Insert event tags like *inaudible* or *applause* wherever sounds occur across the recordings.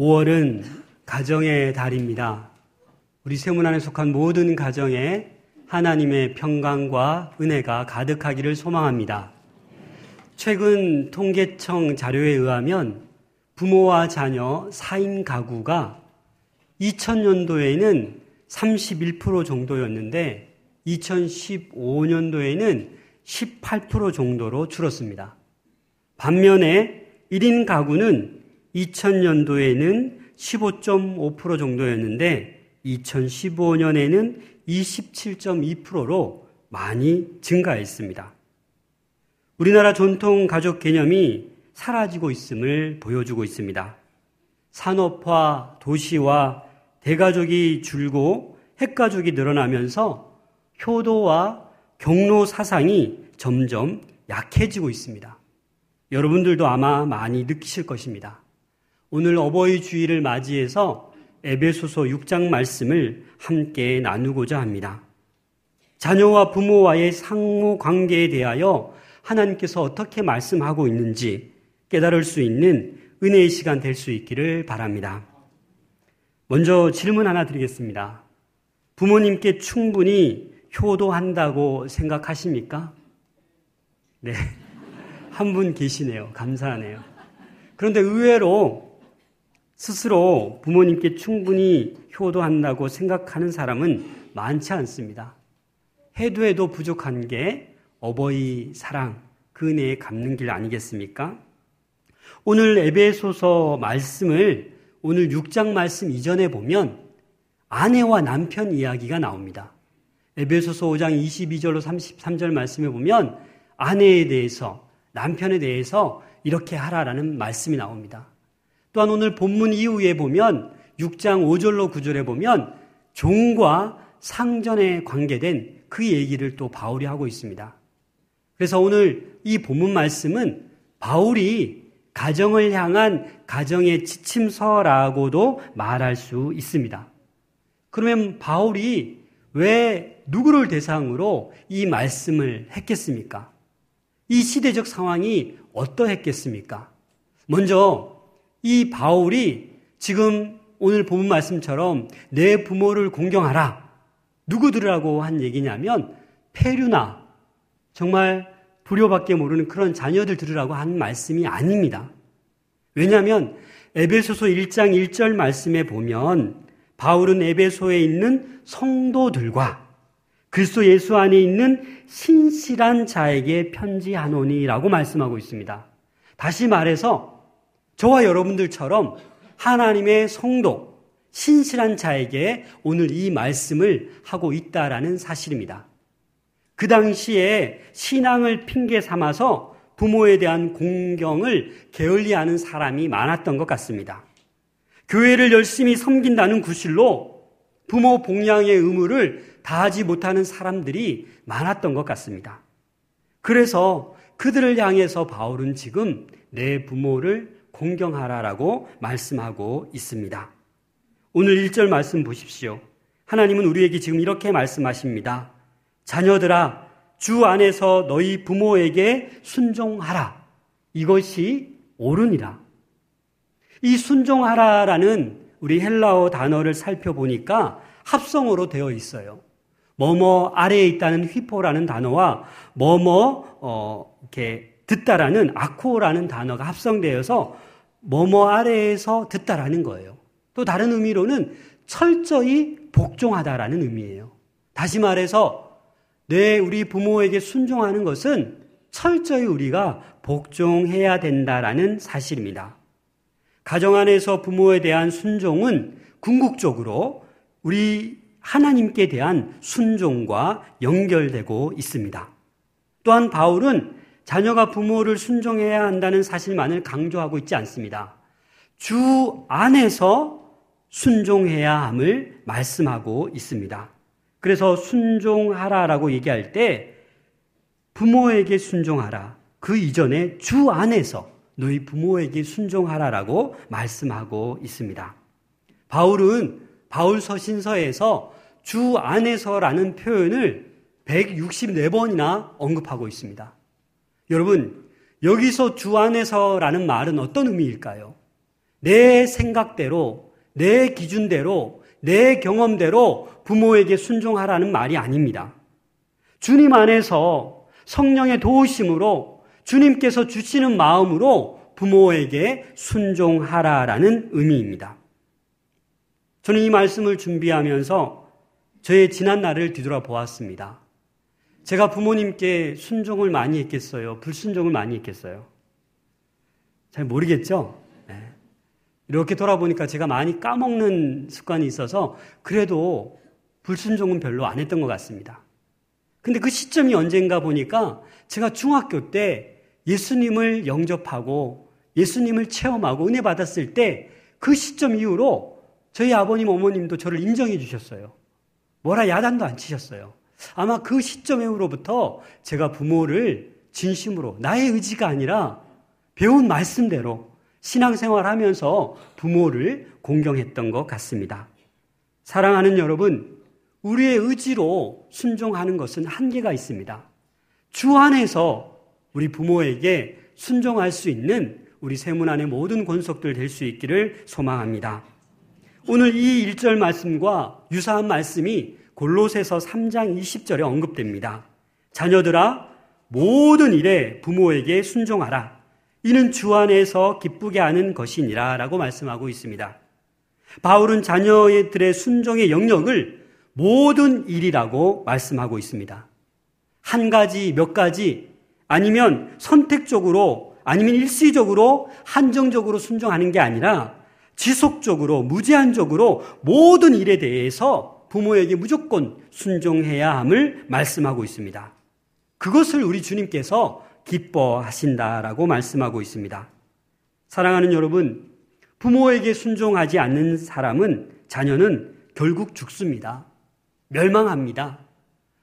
5월은 가정의 달입니다. 우리 세문 안에 속한 모든 가정에 하나님의 평강과 은혜가 가득하기를 소망합니다. 최근 통계청 자료에 의하면 부모와 자녀 4인 가구가 2000년도에는 31% 정도였는데 2015년도에는 18% 정도로 줄었습니다. 반면에 1인 가구는 2000년도에는 15.5% 정도였는데 2015년에는 27.2%로 많이 증가했습니다. 우리나라 전통 가족 개념이 사라지고 있음을 보여주고 있습니다. 산업화, 도시와 대가족이 줄고 핵가족이 늘어나면서 효도와 경로 사상이 점점 약해지고 있습니다. 여러분들도 아마 많이 느끼실 것입니다. 오늘 어버이 주일을 맞이해서 에베소서 6장 말씀을 함께 나누고자 합니다. 자녀와 부모와의 상호 관계에 대하여 하나님께서 어떻게 말씀하고 있는지 깨달을 수 있는 은혜의 시간 될 수 있기를 바랍니다. 먼저 질문 하나 드리겠습니다. 부모님께 충분히 효도한다고 생각하십니까? 네. *laughs* 한 분 계시네요. 감사하네요. 그런데 의외로 스스로 부모님께 충분히 효도한다고 생각하는 사람은 많지 않습니다. 해도 해도 부족한 게 어버이 사랑, 그 은혜에 갚는 길 아니겠습니까? 오늘 에베소서 말씀을 오늘 6장 말씀 이전에 보면 아내와 남편 이야기가 나옵니다. 에베소서 5장 22절로 33절 말씀에 보면 아내에 대해서 남편에 대해서 이렇게 하라라는 말씀이 나옵니다. 또한 오늘 본문 이후에 보면 6장 5절로 9절에 보면 종과 상전에 관계된 그 얘기를 또 바울이 하고 있습니다. 그래서 오늘 이 본문 말씀은 바울이 가정을 향한 가정의 지침서라고도 말할 수 있습니다. 그러면 바울이 왜 누구를 대상으로 이 말씀을 했겠습니까? 이 시대적 상황이 어떠했겠습니까? 먼저 이 바울이 지금 오늘 본 말씀처럼 내 부모를 공경하라. 누구들이라고 한 얘기냐면 페류나 정말 불효밖에 모르는 그런 자녀들 들으라고 한 말씀이 아닙니다. 왜냐하면 에베소서 1장 1절 말씀에 보면 바울은 에베소에 있는 성도들과 그리스도 예수 안에 있는 신실한 자에게 편지하노니라고 말씀하고 있습니다. 다시 말해서 저와 여러분들처럼 하나님의 성도, 신실한 자에게 오늘 이 말씀을 하고 있다라는 사실입니다. 그 당시에 신앙을 핑계 삼아서 부모에 대한 공경을 게을리하는 사람이 많았던 것 같습니다. 교회를 열심히 섬긴다는 구실로 부모 복양의 의무를 다하지 못하는 사람들이 많았던 것 같습니다. 그래서 그들을 향해서 바울은 지금 내 부모를 공경하라라고 말씀하고 있습니다. 오늘 1절 말씀 보십시오. 하나님은 우리에게 지금 이렇게 말씀하십니다. 자녀들아, 주 안에서 너희 부모에게 순종하라. 이것이 옳으니라. 이 순종하라라는 우리 헬라어 단어를 살펴보니까 합성어로 되어 있어요. 뭐뭐 아래에 있다는 휘포라는 단어와 뭐뭐 어, 이렇게 듣다라는 아코라는 단어가 합성되어서 뭐뭐 아래에서 듣다라는 거예요. 또 다른 의미로는 철저히 복종하다라는 의미예요. 다시 말해서 내 우리 부모에게 순종하는 것은 철저히 우리가 복종해야 된다라는 사실입니다. 가정 안에서 부모에 대한 순종은 궁극적으로 우리 하나님께 대한 순종과 연결되고 있습니다. 또한 바울은 자녀가 부모를 순종해야 한다는 사실만을 강조하고 있지 않습니다. 주 안에서 순종해야 함을 말씀하고 있습니다. 그래서 순종하라라고 얘기할 때 부모에게 순종하라. 그 이전에 주 안에서 너희 부모에게 순종하라라고 말씀하고 있습니다. 바울은 바울 서신서에서 주 안에서라는 표현을 164번이나 언급하고 있습니다. 여러분, 여기서 주 안에서라는 말은 어떤 의미일까요? 내 생각대로, 내 기준대로, 내 경험대로 부모에게 순종하라는 말이 아닙니다. 주님 안에서 성령의 도우심으로 주님께서 주시는 마음으로 부모에게 순종하라라는 의미입니다. 저는 이 말씀을 준비하면서 저의 지난 날을 뒤돌아 보았습니다. 제가 부모님께 순종을 많이 했겠어요? 불순종을 많이 했겠어요? 잘 모르겠죠? 네. 이렇게 돌아보니까 제가 많이 까먹는 습관이 있어서 그래도 불순종은 별로 안 했던 것 같습니다. 근데 그 시점이 언젠가 보니까 제가 중학교 때 예수님을 영접하고 예수님을 체험하고 은혜 받았을 때 그 시점 이후로 저희 아버님, 어머님도 저를 인정해 주셨어요. 뭐라 야단도 안 치셨어요. 아마 그 시점으로부터 제가 부모를 진심으로 나의 의지가 아니라 배운 말씀대로 신앙생활 하면서 부모를 공경했던 것 같습니다. 사랑하는 여러분, 우리의 의지로 순종하는 것은 한계가 있습니다. 주 안에서 우리 부모에게 순종할 수 있는 우리 세문 안의 모든 권속들 될 수 있기를 소망합니다. 오늘 이 1절 말씀과 유사한 말씀이 골로새서 3장 20절에 언급됩니다. 자녀들아 모든 일에 부모에게 순종하라. 이는 주 안에서 기쁘게 하는 것이니라 라고 말씀하고 있습니다. 바울은 자녀들의 순종의 영역을 모든 일이라고 말씀하고 있습니다. 한 가지, 몇 가지, 아니면 선택적으로, 아니면 일시적으로, 한정적으로 순종하는 게 아니라 지속적으로, 무제한적으로 모든 일에 대해서 부모에게 무조건 순종해야 함을 말씀하고 있습니다. 그것을 우리 주님께서 기뻐하신다라고 말씀하고 있습니다. 사랑하는 여러분, 부모에게 순종하지 않는 사람은, 자녀는 결국 죽습니다. 멸망합니다.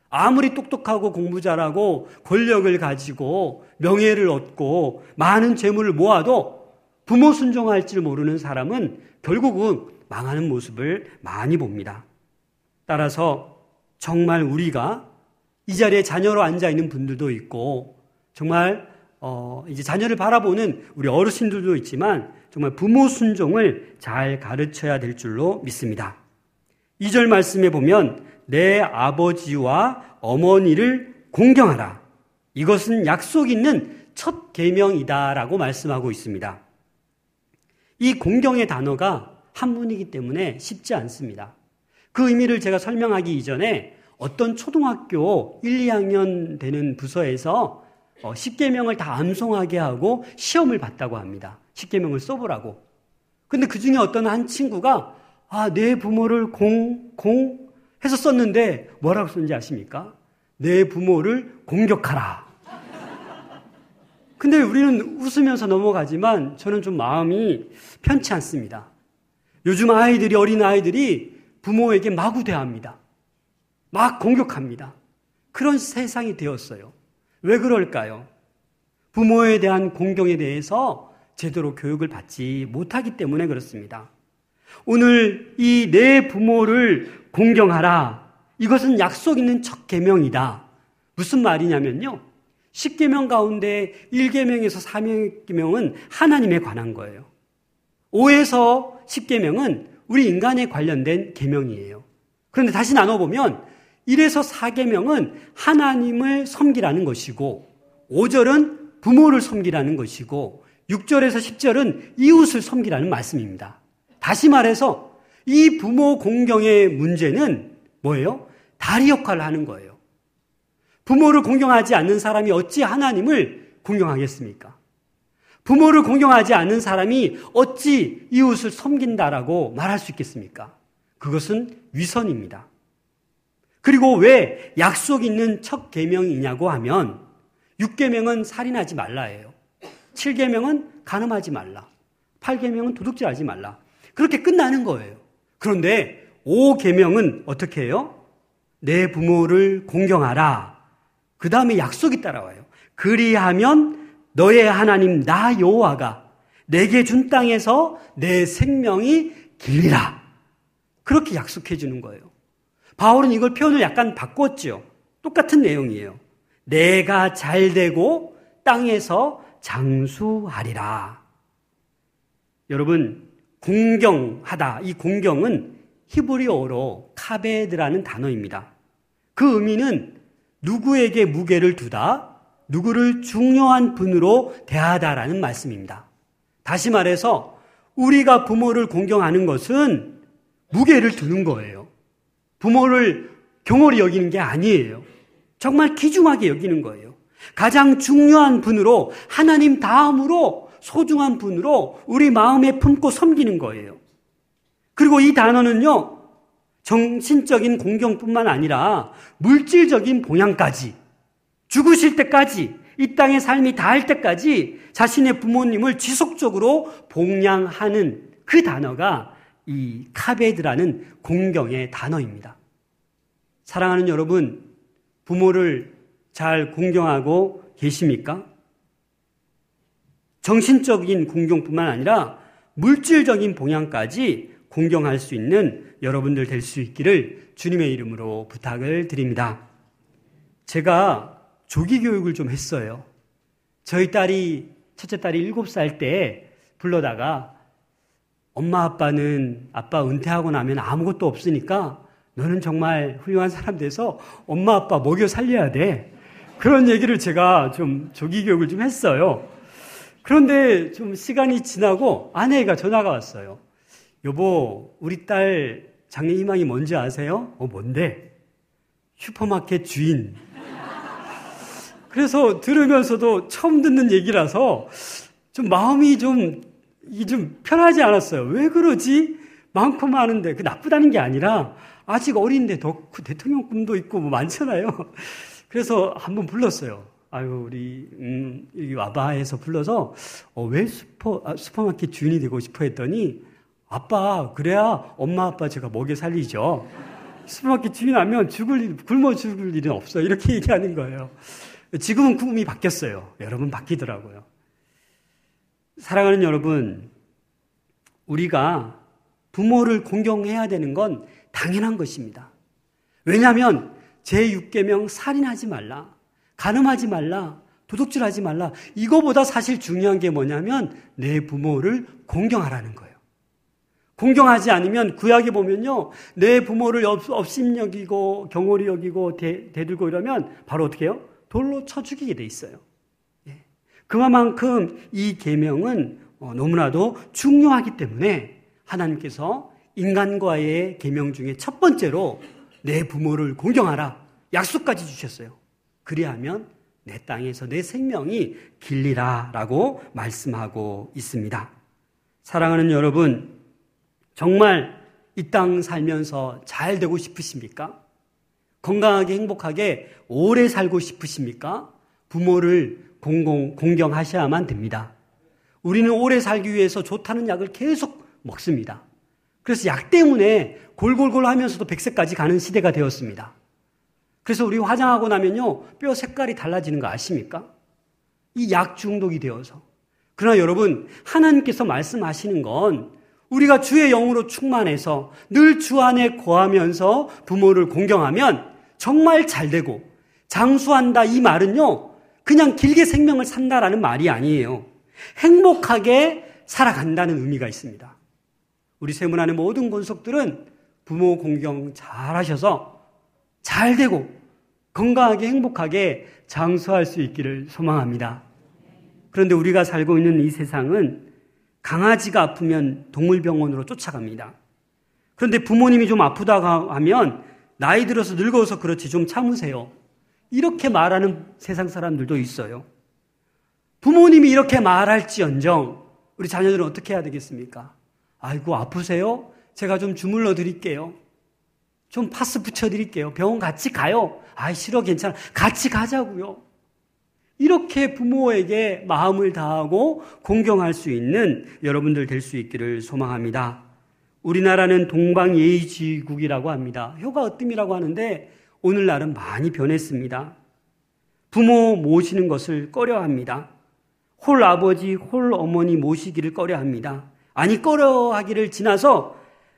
아무리 똑똑하고 공부 잘하고 권력을 가지고 명예를 얻고 많은 재물을 모아도 부모 순종할 줄 모르는 사람은 결국은 망하는 모습을 많이 봅니다. 따라서 정말 우리가 이 자리에 자녀로 앉아 있는 분들도 있고 정말 어 이제 자녀를 바라보는 우리 어르신들도 있지만 정말 부모 순종을 잘 가르쳐야 될 줄로 믿습니다. 2절 말씀에 보면 내 아버지와 어머니를 공경하라. 이것은 약속 있는 첫 계명이다라고 말씀하고 있습니다. 이 공경의 단어가 한문이기 때문에 쉽지 않습니다. 그 의미를 제가 설명하기 이전에 어떤 초등학교 1, 2학년 되는 부서에서 10개명을 어, 다 암송하게 하고 시험을 봤다고 합니다. 10개명을 써보라고. 근데 그 중에 어떤 한 친구가 아, 내 부모를 공, 공, 해서 썼는데 뭐라고 썼는지 아십니까? 내 부모를 공격하라. 근데 우리는 웃으면서 넘어가지만 저는 좀 마음이 편치 않습니다. 요즘 아이들이, 어린 아이들이 부모에게 마구 대합니다. 막 공격합니다. 그런 세상이 되었어요. 왜 그럴까요? 부모에 대한 공경에 대해서 제대로 교육을 받지 못하기 때문에 그렇습니다. 오늘 이 내 부모를 공경하라. 이것은 약속 있는 첫 계명이다. 무슨 말이냐면요. 10계명 가운데 1계명에서 3계명은 하나님에 관한 거예요. 5에서 10계명은 우리 인간에 관련된 계명이에요. 그런데 다시 나눠보면 1에서 4계명은 하나님을 섬기라는 것이고 5절은 부모를 섬기라는 것이고 6절에서 10절은 이웃을 섬기라는 말씀입니다. 다시 말해서 이 부모 공경의 문제는 뭐예요? 다리 역할을 하는 거예요. 부모를 공경하지 않는 사람이 어찌 하나님을 공경하겠습니까? 부모를 공경하지 않는 사람이 어찌 이웃을 섬긴다라고 말할 수 있겠습니까? 그것은 위선입니다. 그리고 왜 약속 있는 첫 계명이냐고 하면 6계명은 살인하지 말라예요. 7계명은 간음하지 말라. 8계명은 도둑질하지 말라. 그렇게 끝나는 거예요. 그런데 5계명은 어떻게 해요? 내 부모를 공경하라. 그 다음에 약속이 따라와요. 그리하면 너의 하나님 나 여호와가 내게 준 땅에서 내 생명이 길리라. 그렇게 약속해 주는 거예요. 바울은 이걸 표현을 약간 바꿨죠. 똑같은 내용이에요. 내가 잘 되고 땅에서 장수하리라. 여러분, 공경하다. 이 공경은 히브리어로 카베드라는 단어입니다. 그 의미는 누구에게 무게를 두다, 누구를 중요한 분으로 대하다라는 말씀입니다. 다시 말해서 우리가 부모를 공경하는 것은 무게를 두는 거예요. 부모를 경홀히 여기는 게 아니에요. 정말 귀중하게 여기는 거예요. 가장 중요한 분으로 하나님 다음으로 소중한 분으로 우리 마음에 품고 섬기는 거예요. 그리고 이 단어는요, 정신적인 공경뿐만 아니라 물질적인 봉양까지 죽으실 때까지 이 땅의 삶이 다할 때까지 자신의 부모님을 지속적으로 봉양하는 그 단어가 이 카베드라는 공경의 단어입니다. 사랑하는 여러분, 부모를 잘 공경하고 계십니까? 정신적인 공경뿐만 아니라 물질적인 봉양까지 공경할 수 있는 여러분들 될 수 있기를 주님의 이름으로 부탁을 드립니다. 제가 조기 교육을 좀 했어요. 저희 딸이, 첫째 딸이 7살 때 불러다가 엄마 아빠는 아빠 은퇴하고 나면 아무것도 없으니까 너는 정말 훌륭한 사람 돼서 엄마 아빠 먹여 살려야 돼. 그런 얘기를 제가 좀 조기 교육을 좀 했어요. 그런데 좀 시간이 지나고 아내가 전화가 왔어요. 여보, 우리 딸 장래 희망이 뭔지 아세요? 어, 뭔데? 슈퍼마켓 주인. 그래서 들으면서도 처음 듣는 얘기라서 좀 마음이 좀, 좀 편하지 않았어요. 왜 그러지? 많고 많은데, 그 나쁘다는 게 아니라, 아직 어린데 더그 대통령 꿈도 있고 뭐 많잖아요. *laughs* 그래서 한번 불렀어요. 아유, 우리, 음, 여기 와봐 해서 불러서, 어, 왜 슈퍼, 아, 슈퍼마켓 주인이 되고 싶어 했더니, 아빠, 그래야 엄마 아빠 제가 먹여 살리죠. 슈퍼마켓 주인 하면 죽을 일, 굶어 죽을 일은 없어. 이렇게 *laughs* 얘기하는 거예요. 지금은 꿈이 바뀌었어요. 여러분 바뀌더라고요. 사랑하는 여러분, 우리가 부모를 공경해야 되는 건 당연한 것입니다. 왜냐하면 제6계명 살인하지 말라, 가늠하지 말라, 도둑질하지 말라. 이거보다 사실 중요한 게 뭐냐면 내 부모를 공경하라는 거예요. 공경하지 않으면 구약에 보면요. 내 부모를 업심 여기고 경홀히 여기고 대, 대들고 이러면 바로 어떻게 해요? 돌로 쳐 죽이게 돼 있어요. 예. 그만큼 이 계명은 어, 너무나도 중요하기 때문에 하나님께서 인간과의 계명 중에 첫 번째로 내 부모를 공경하라 약속까지 주셨어요. 그리하면 내 땅에서 내 생명이 길리라라고 말씀하고 있습니다. 사랑하는 여러분, 정말 이 땅 살면서 잘 되고 싶으십니까? 건강하게 행복하게 오래 살고 싶으십니까? 부모를 공공, 공경하셔야만 됩니다. 우리는 오래 살기 위해서 좋다는 약을 계속 먹습니다. 그래서 약 때문에 골골골 하면서도 백세까지 가는 시대가 되었습니다. 그래서 우리 화장하고 나면요, 뼈 색깔이 달라지는 거 아십니까? 이 약 중독이 되어서. 그러나 여러분, 하나님께서 말씀하시는 건 우리가 주의 영으로 충만해서 늘 주 안에 거하면서 부모를 공경하면 정말 잘 되고 장수한다 이 말은요, 그냥 길게 생명을 산다라는 말이 아니에요. 행복하게 살아간다는 의미가 있습니다. 우리 세문안의 모든 권속들은 부모 공경 잘 하셔서 잘 되고 건강하게 행복하게 장수할 수 있기를 소망합니다. 그런데 우리가 살고 있는 이 세상은 강아지가 아프면 동물병원으로 쫓아갑니다. 그런데 부모님이 좀 아프다고 하면 나이 들어서 늙어서 그렇지 좀 참으세요. 이렇게 말하는 세상 사람들도 있어요. 부모님이 이렇게 말할지언정 우리 자녀들은 어떻게 해야 되겠습니까? 아이고 아프세요? 제가 좀 주물러 드릴게요. 좀 파스 붙여 드릴게요. 병원 같이 가요. 아이 싫어 괜찮아. 같이 가자고요. 이렇게 부모에게 마음을 다하고 공경할 수 있는 여러분들 될 수 있기를 소망합니다. 우리나라는 동방예의지국이라고 합니다. 효가 어뜸이라고 하는데 오늘날은 많이 변했습니다. 부모 모시는 것을 꺼려 합니다. 홀 아버지, 홀 어머니 모시기를 꺼려 합니다. 아니, 꺼려 하기를 지나서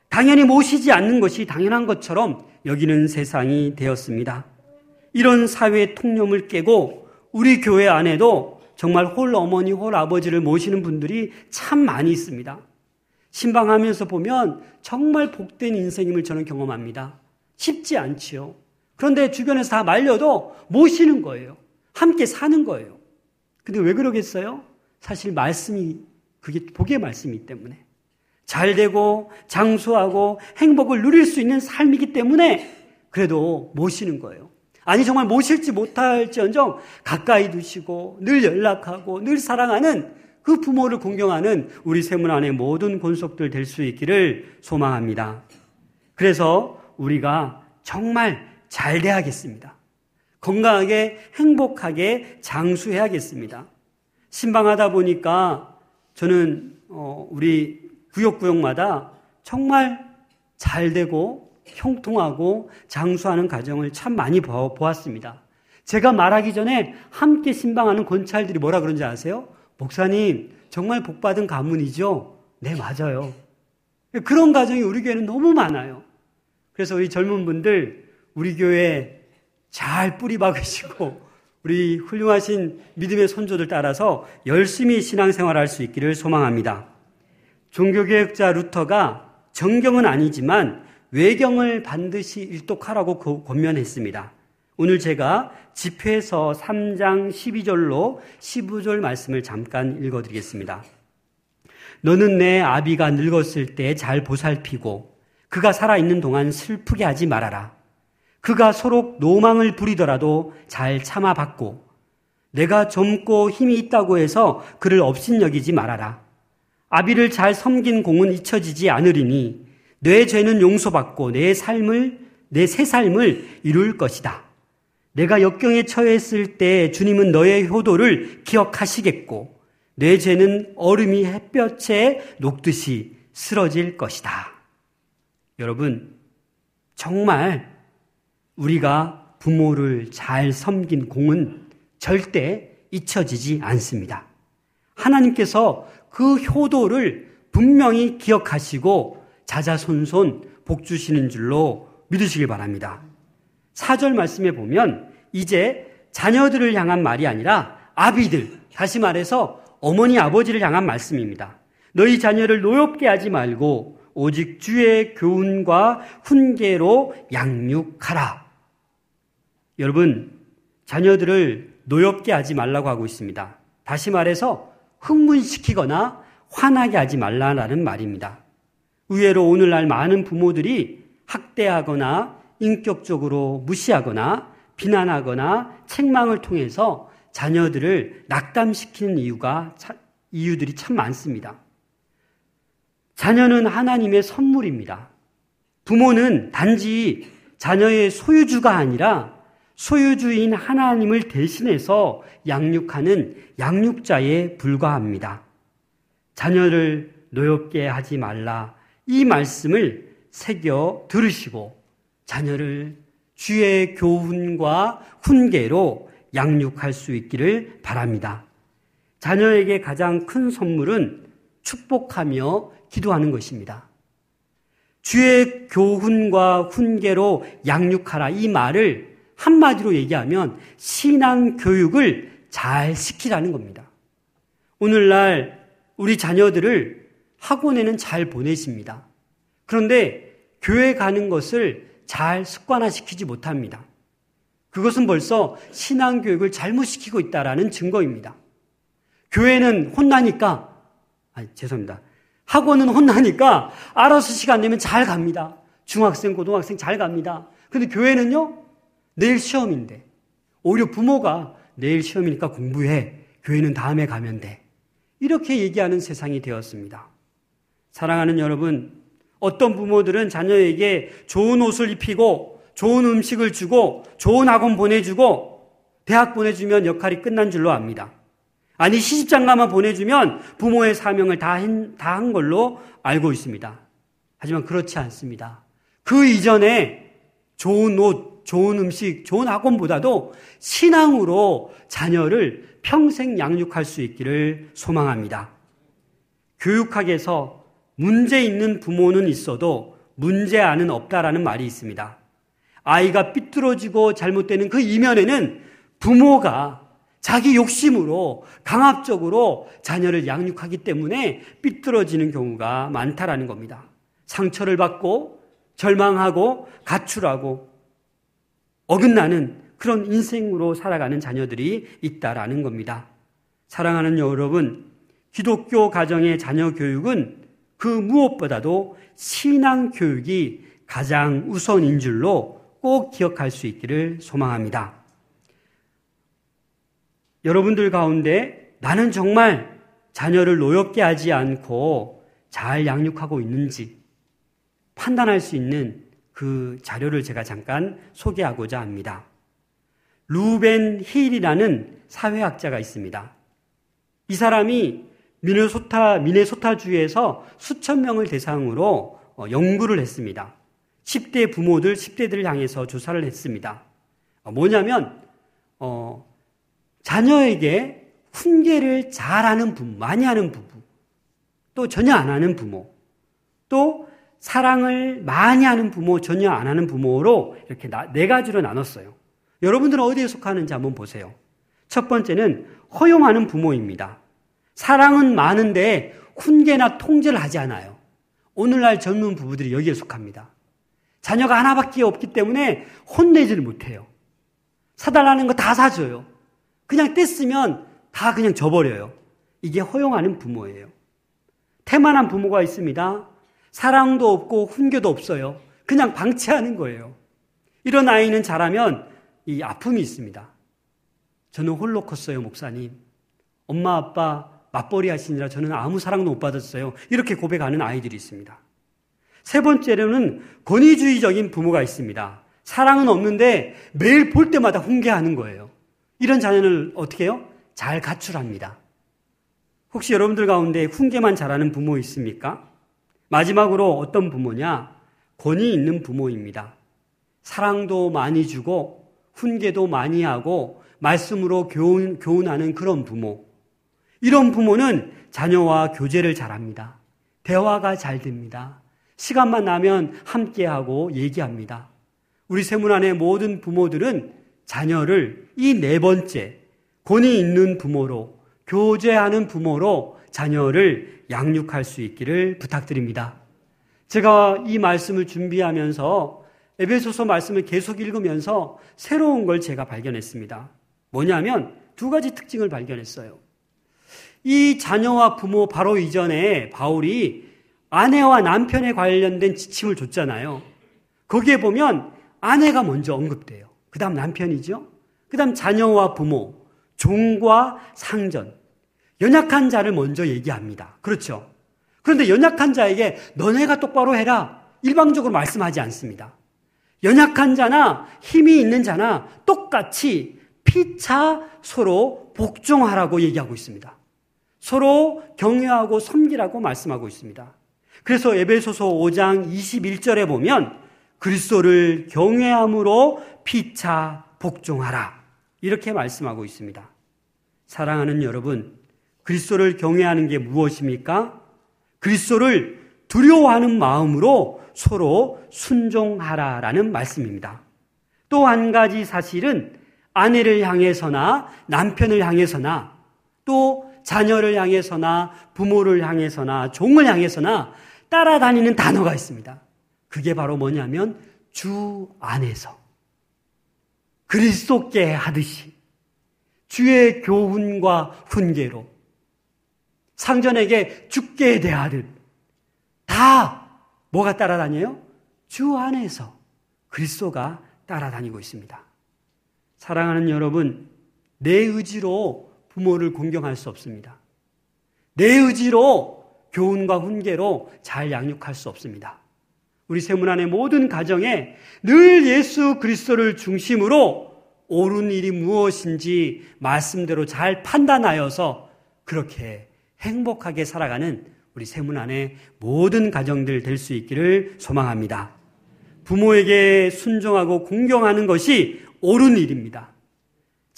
당연히 모시지 않는 것이 당연한 것처럼 여기는 세상이 되었습니다. 이런 사회 통념을 깨고 우리 교회 안에도 정말 홀 어머니, 홀 아버지를 모시는 분들이 참 많이 있습니다. 신방하면서 보면 정말 복된 인생임을 저는 경험합니다. 쉽지 않지요. 그런데 주변에서 다 말려도 모시는 거예요. 함께 사는 거예요. 근데 왜 그러겠어요? 사실 말씀이 그게 복의 말씀이기 때문에 잘 되고 장수하고 행복을 누릴 수 있는 삶이기 때문에 그래도 모시는 거예요. 아니 정말 모실지 못할지언정 가까이 두시고 늘 연락하고 늘 사랑하는 그 부모를 공경하는 우리 세문 안의 모든 권속들 될 수 있기를 소망합니다. 그래서 우리가 정말 잘 돼야겠습니다. 건강하게 행복하게 장수해야겠습니다. 신방하다 보니까 저는 어, 우리 구역구역마다 정말 잘 되고 형통하고 장수하는 가정을 참 많이 보았습니다. 제가 말하기 전에 함께 신방하는 권찰들이 뭐라 그런지 아세요? 목사님, 정말 복받은 가문이죠? 네, 맞아요. 그런 가정이 우리 교회는 너무 많아요. 그래서 우리 젊은 분들, 우리 교회 잘 뿌리 박으시고, 우리 훌륭하신 믿음의 선조들 따라서 열심히 신앙생활 할 수 있기를 소망합니다. 종교개혁자 루터가 정경은 아니지만 외경을 반드시 일독하라고 권면했습니다. 오늘 제가 집회서 3장 12절로 15절 말씀을 잠깐 읽어드리겠습니다. 너는 내 아비가 늙었을 때 잘 보살피고 그가 살아있는 동안 슬프게 하지 말아라. 그가 서로 노망을 부리더라도 잘 참아받고 내가 젊고 힘이 있다고 해서 그를 업신여기지 말아라. 아비를 잘 섬긴 공은 잊혀지지 않으리니 내 죄는 용서받고 내 삶을 내 새 삶을 이룰 것이다. 내가 역경에 처했을 때 주님은 너의 효도를 기억하시겠고 내 죄는 얼음이 햇볕에 녹듯이 쓰러질 것이다. 여러분 정말 우리가 부모를 잘 섬긴 공은 절대 잊혀지지 않습니다. 하나님께서 그 효도를 분명히 기억하시고 자자손손 복 주시는 줄로 믿으시길 바랍니다. 4절 말씀에 보면 이제 자녀들을 향한 말이 아니라 아비들, 다시 말해서 어머니 아버지를 향한 말씀입니다. 너희 자녀를 노엽게 하지 말고 오직 주의 교훈과 훈계로 양육하라. 여러분, 자녀들을 노엽게 하지 말라고 하고 있습니다. 다시 말해서 흥분시키거나 화나게 하지 말라라는 말입니다. 의외로 오늘날 많은 부모들이 학대하거나 인격적으로 무시하거나 비난하거나 책망을 통해서 자녀들을 낙담시키는 이유가 이유들이 참 많습니다. 자녀는 하나님의 선물입니다. 부모는 단지 자녀의 소유주가 아니라 소유주인 하나님을 대신해서 양육하는 양육자에 불과합니다. 자녀를 노엽게 하지 말라. 이 말씀을 새겨 들으시고 자녀를 주의 교훈과 훈계로 양육할 수 있기를 바랍니다. 자녀에게 가장 큰 선물은 축복하며 기도하는 것입니다. 주의 교훈과 훈계로 양육하라 이 말을 한마디로 얘기하면 신앙 교육을 잘 시키라는 겁니다. 오늘날 우리 자녀들을 학원에는 잘 보내십니다. 그런데 교회 가는 것을 잘 습관화시키지 못합니다. 그것은 벌써 신앙 교육을 잘못 시키고 있다라는 증거입니다. 교회는 혼나니까, 아 죄송합니다. 학원은 혼나니까 알아서 시간 내면 잘 갑니다. 중학생, 고등학생 잘 갑니다. 근데 교회는요? 내일 시험인데. 오히려 부모가 내일 시험이니까 공부해. 교회는 다음에 가면 돼. 이렇게 얘기하는 세상이 되었습니다. 사랑하는 여러분, 어떤 부모들은 자녀에게 좋은 옷을 입히고 좋은 음식을 주고 좋은 학원 보내주고 대학 보내주면 역할이 끝난 줄로 압니다. 아니 시집장가만 보내주면 부모의 사명을 다한 걸로 알고 있습니다. 하지만 그렇지 않습니다. 그 이전에 좋은 옷, 좋은 음식, 좋은 학원보다도 신앙으로 자녀를 평생 양육할 수 있기를 소망합니다. 교육학에서 문제 있는 부모는 있어도 문제아는 없다라는 말이 있습니다. 아이가 삐뚤어지고 잘못되는 그 이면에는 부모가 자기 욕심으로 강압적으로 자녀를 양육하기 때문에 삐뚤어지는 경우가 많다라는 겁니다. 상처를 받고 절망하고 가출하고 어긋나는 그런 인생으로 살아가는 자녀들이 있다라는 겁니다. 사랑하는 여러분, 기독교 가정의 자녀 교육은 그 무엇보다도 신앙 교육이 가장 우선인 줄로 꼭 기억할 수 있기를 소망합니다. 여러분들 가운데 나는 정말 자녀를 노엽게 하지 않고 잘 양육하고 있는지 판단할 수 있는 그 자료를 제가 잠깐 소개하고자 합니다. 루벤 힐이라는 사회학자가 있습니다. 이 사람이 미네소타, 미네소타주에서 수천 명을 대상으로 어, 연구를 했습니다. 10대 부모들, 10대들을 향해서 조사를 했습니다. 어, 뭐냐면, 어, 자녀에게 훈계를 잘하는 부모, 많이 하는 부부, 또 전혀 안 하는 부모, 또 사랑을 많이 하는 부모, 전혀 안 하는 부모로 이렇게 나, 네 가지로 나눴어요. 여러분들은 어디에 속하는지 한번 보세요. 첫 번째는 허용하는 부모입니다. 사랑은 많은데 훈계나 통제를 하지 않아요. 오늘날 젊은 부부들이 여기에 속합니다. 자녀가 하나밖에 없기 때문에 혼내지를 못해요. 사달라는 거 다 사줘요. 그냥 뗐으면 다 그냥 줘버려요. 이게 허용하는 부모예요. 태만한 부모가 있습니다. 사랑도 없고 훈계도 없어요. 그냥 방치하는 거예요. 이런 아이는 자라면 이 아픔이 있습니다. 저는 홀로 컸어요, 목사님. 엄마, 아빠 맞벌이 하시느라 저는 아무 사랑도 못 받았어요. 이렇게 고백하는 아이들이 있습니다. 세 번째로는 권위주의적인 부모가 있습니다. 사랑은 없는데 매일 볼 때마다 훈계하는 거예요. 이런 자녀를 어떻게 해요? 잘 가출합니다. 혹시 여러분들 가운데 훈계만 잘하는 부모 있습니까? 마지막으로 어떤 부모냐? 권위 있는 부모입니다. 사랑도 많이 주고 훈계도 많이 하고 말씀으로 교훈, 교훈하는 그런 부모. 이런 부모는 자녀와 교제를 잘합니다. 대화가 잘 됩니다. 시간만 나면 함께하고 얘기합니다. 우리 세문 안의 모든 부모들은 자녀를 이 네 번째 권위 있는 부모로 교제하는 부모로 자녀를 양육할 수 있기를 부탁드립니다. 제가 이 말씀을 준비하면서 에베소서 말씀을 계속 읽으면서 새로운 걸 제가 발견했습니다. 뭐냐면 두 가지 특징을 발견했어요. 이 자녀와 부모 바로 이전에 바울이 아내와 남편에 관련된 지침을 줬잖아요. 거기에 보면 아내가 먼저 언급돼요. 그 다음 남편이죠. 그 다음 자녀와 부모, 종과 상전. 연약한 자를 먼저 얘기합니다. 그렇죠. 그런데 연약한 자에게 너네가 똑바로 해라. 일방적으로 말씀하지 않습니다. 연약한 자나 힘이 있는 자나 똑같이 피차 서로 복종하라고 얘기하고 있습니다. 서로 경외하고 섬기라고 말씀하고 있습니다. 그래서 에베소서 5장 21절에 보면 그리스도를 경외함으로 피차 복종하라. 이렇게 말씀하고 있습니다. 사랑하는 여러분, 그리스도를 경외하는 게 무엇입니까? 그리스도를 두려워하는 마음으로 서로 순종하라라는 말씀입니다. 또 한 가지 사실은 아내를 향해서나 남편을 향해서나 또 자녀를 향해서나 부모를 향해서나 종을 향해서나 따라다니는 단어가 있습니다. 그게 바로 뭐냐면 주 안에서 그리스도께 하듯이 주의 교훈과 훈계로 상전에게 죽게 대하듯 다 뭐가 따라다녀요? 주 안에서 그리스도가 따라다니고 있습니다. 사랑하는 여러분, 내 의지로 부모를 공경할 수 없습니다. 내 의지로 교훈과 훈계로 잘 양육할 수 없습니다. 우리 세문안의 모든 가정에 늘 예수 그리스도를 중심으로 옳은 일이 무엇인지 말씀대로 잘 판단하여서 그렇게 행복하게 살아가는 우리 세문안의 모든 가정들 될 수 있기를 소망합니다. 부모에게 순종하고 공경하는 것이 옳은 일입니다.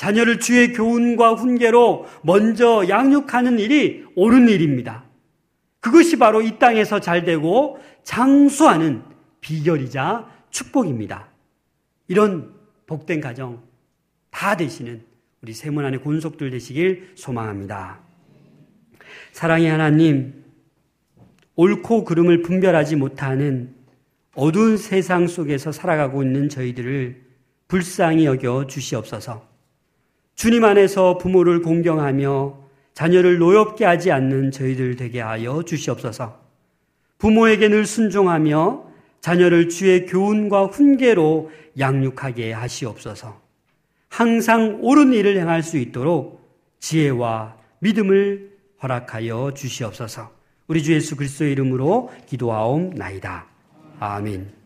자녀를 주의 교훈과 훈계로 먼저 양육하는 일이 옳은 일입니다. 그것이 바로 이 땅에서 잘 되고 장수하는 비결이자 축복입니다. 이런 복된 가정 다 되시는 우리 세문 안에 권속들 되시길 소망합니다. 사랑의 하나님, 옳고 그름을 분별하지 못하는 어두운 세상 속에서 살아가고 있는 저희들을 불쌍히 여겨 주시옵소서. 주님 안에서 부모를 공경하며 자녀를 노엽게 하지 않는 저희들 되게 하여 주시옵소서. 부모에게 늘 순종하며 자녀를 주의 교훈과 훈계로 양육하게 하시옵소서. 항상 옳은 일을 행할 수 있도록 지혜와 믿음을 허락하여 주시옵소서. 우리 주 예수 그리스도의 이름으로 기도하옵나이다. 아멘.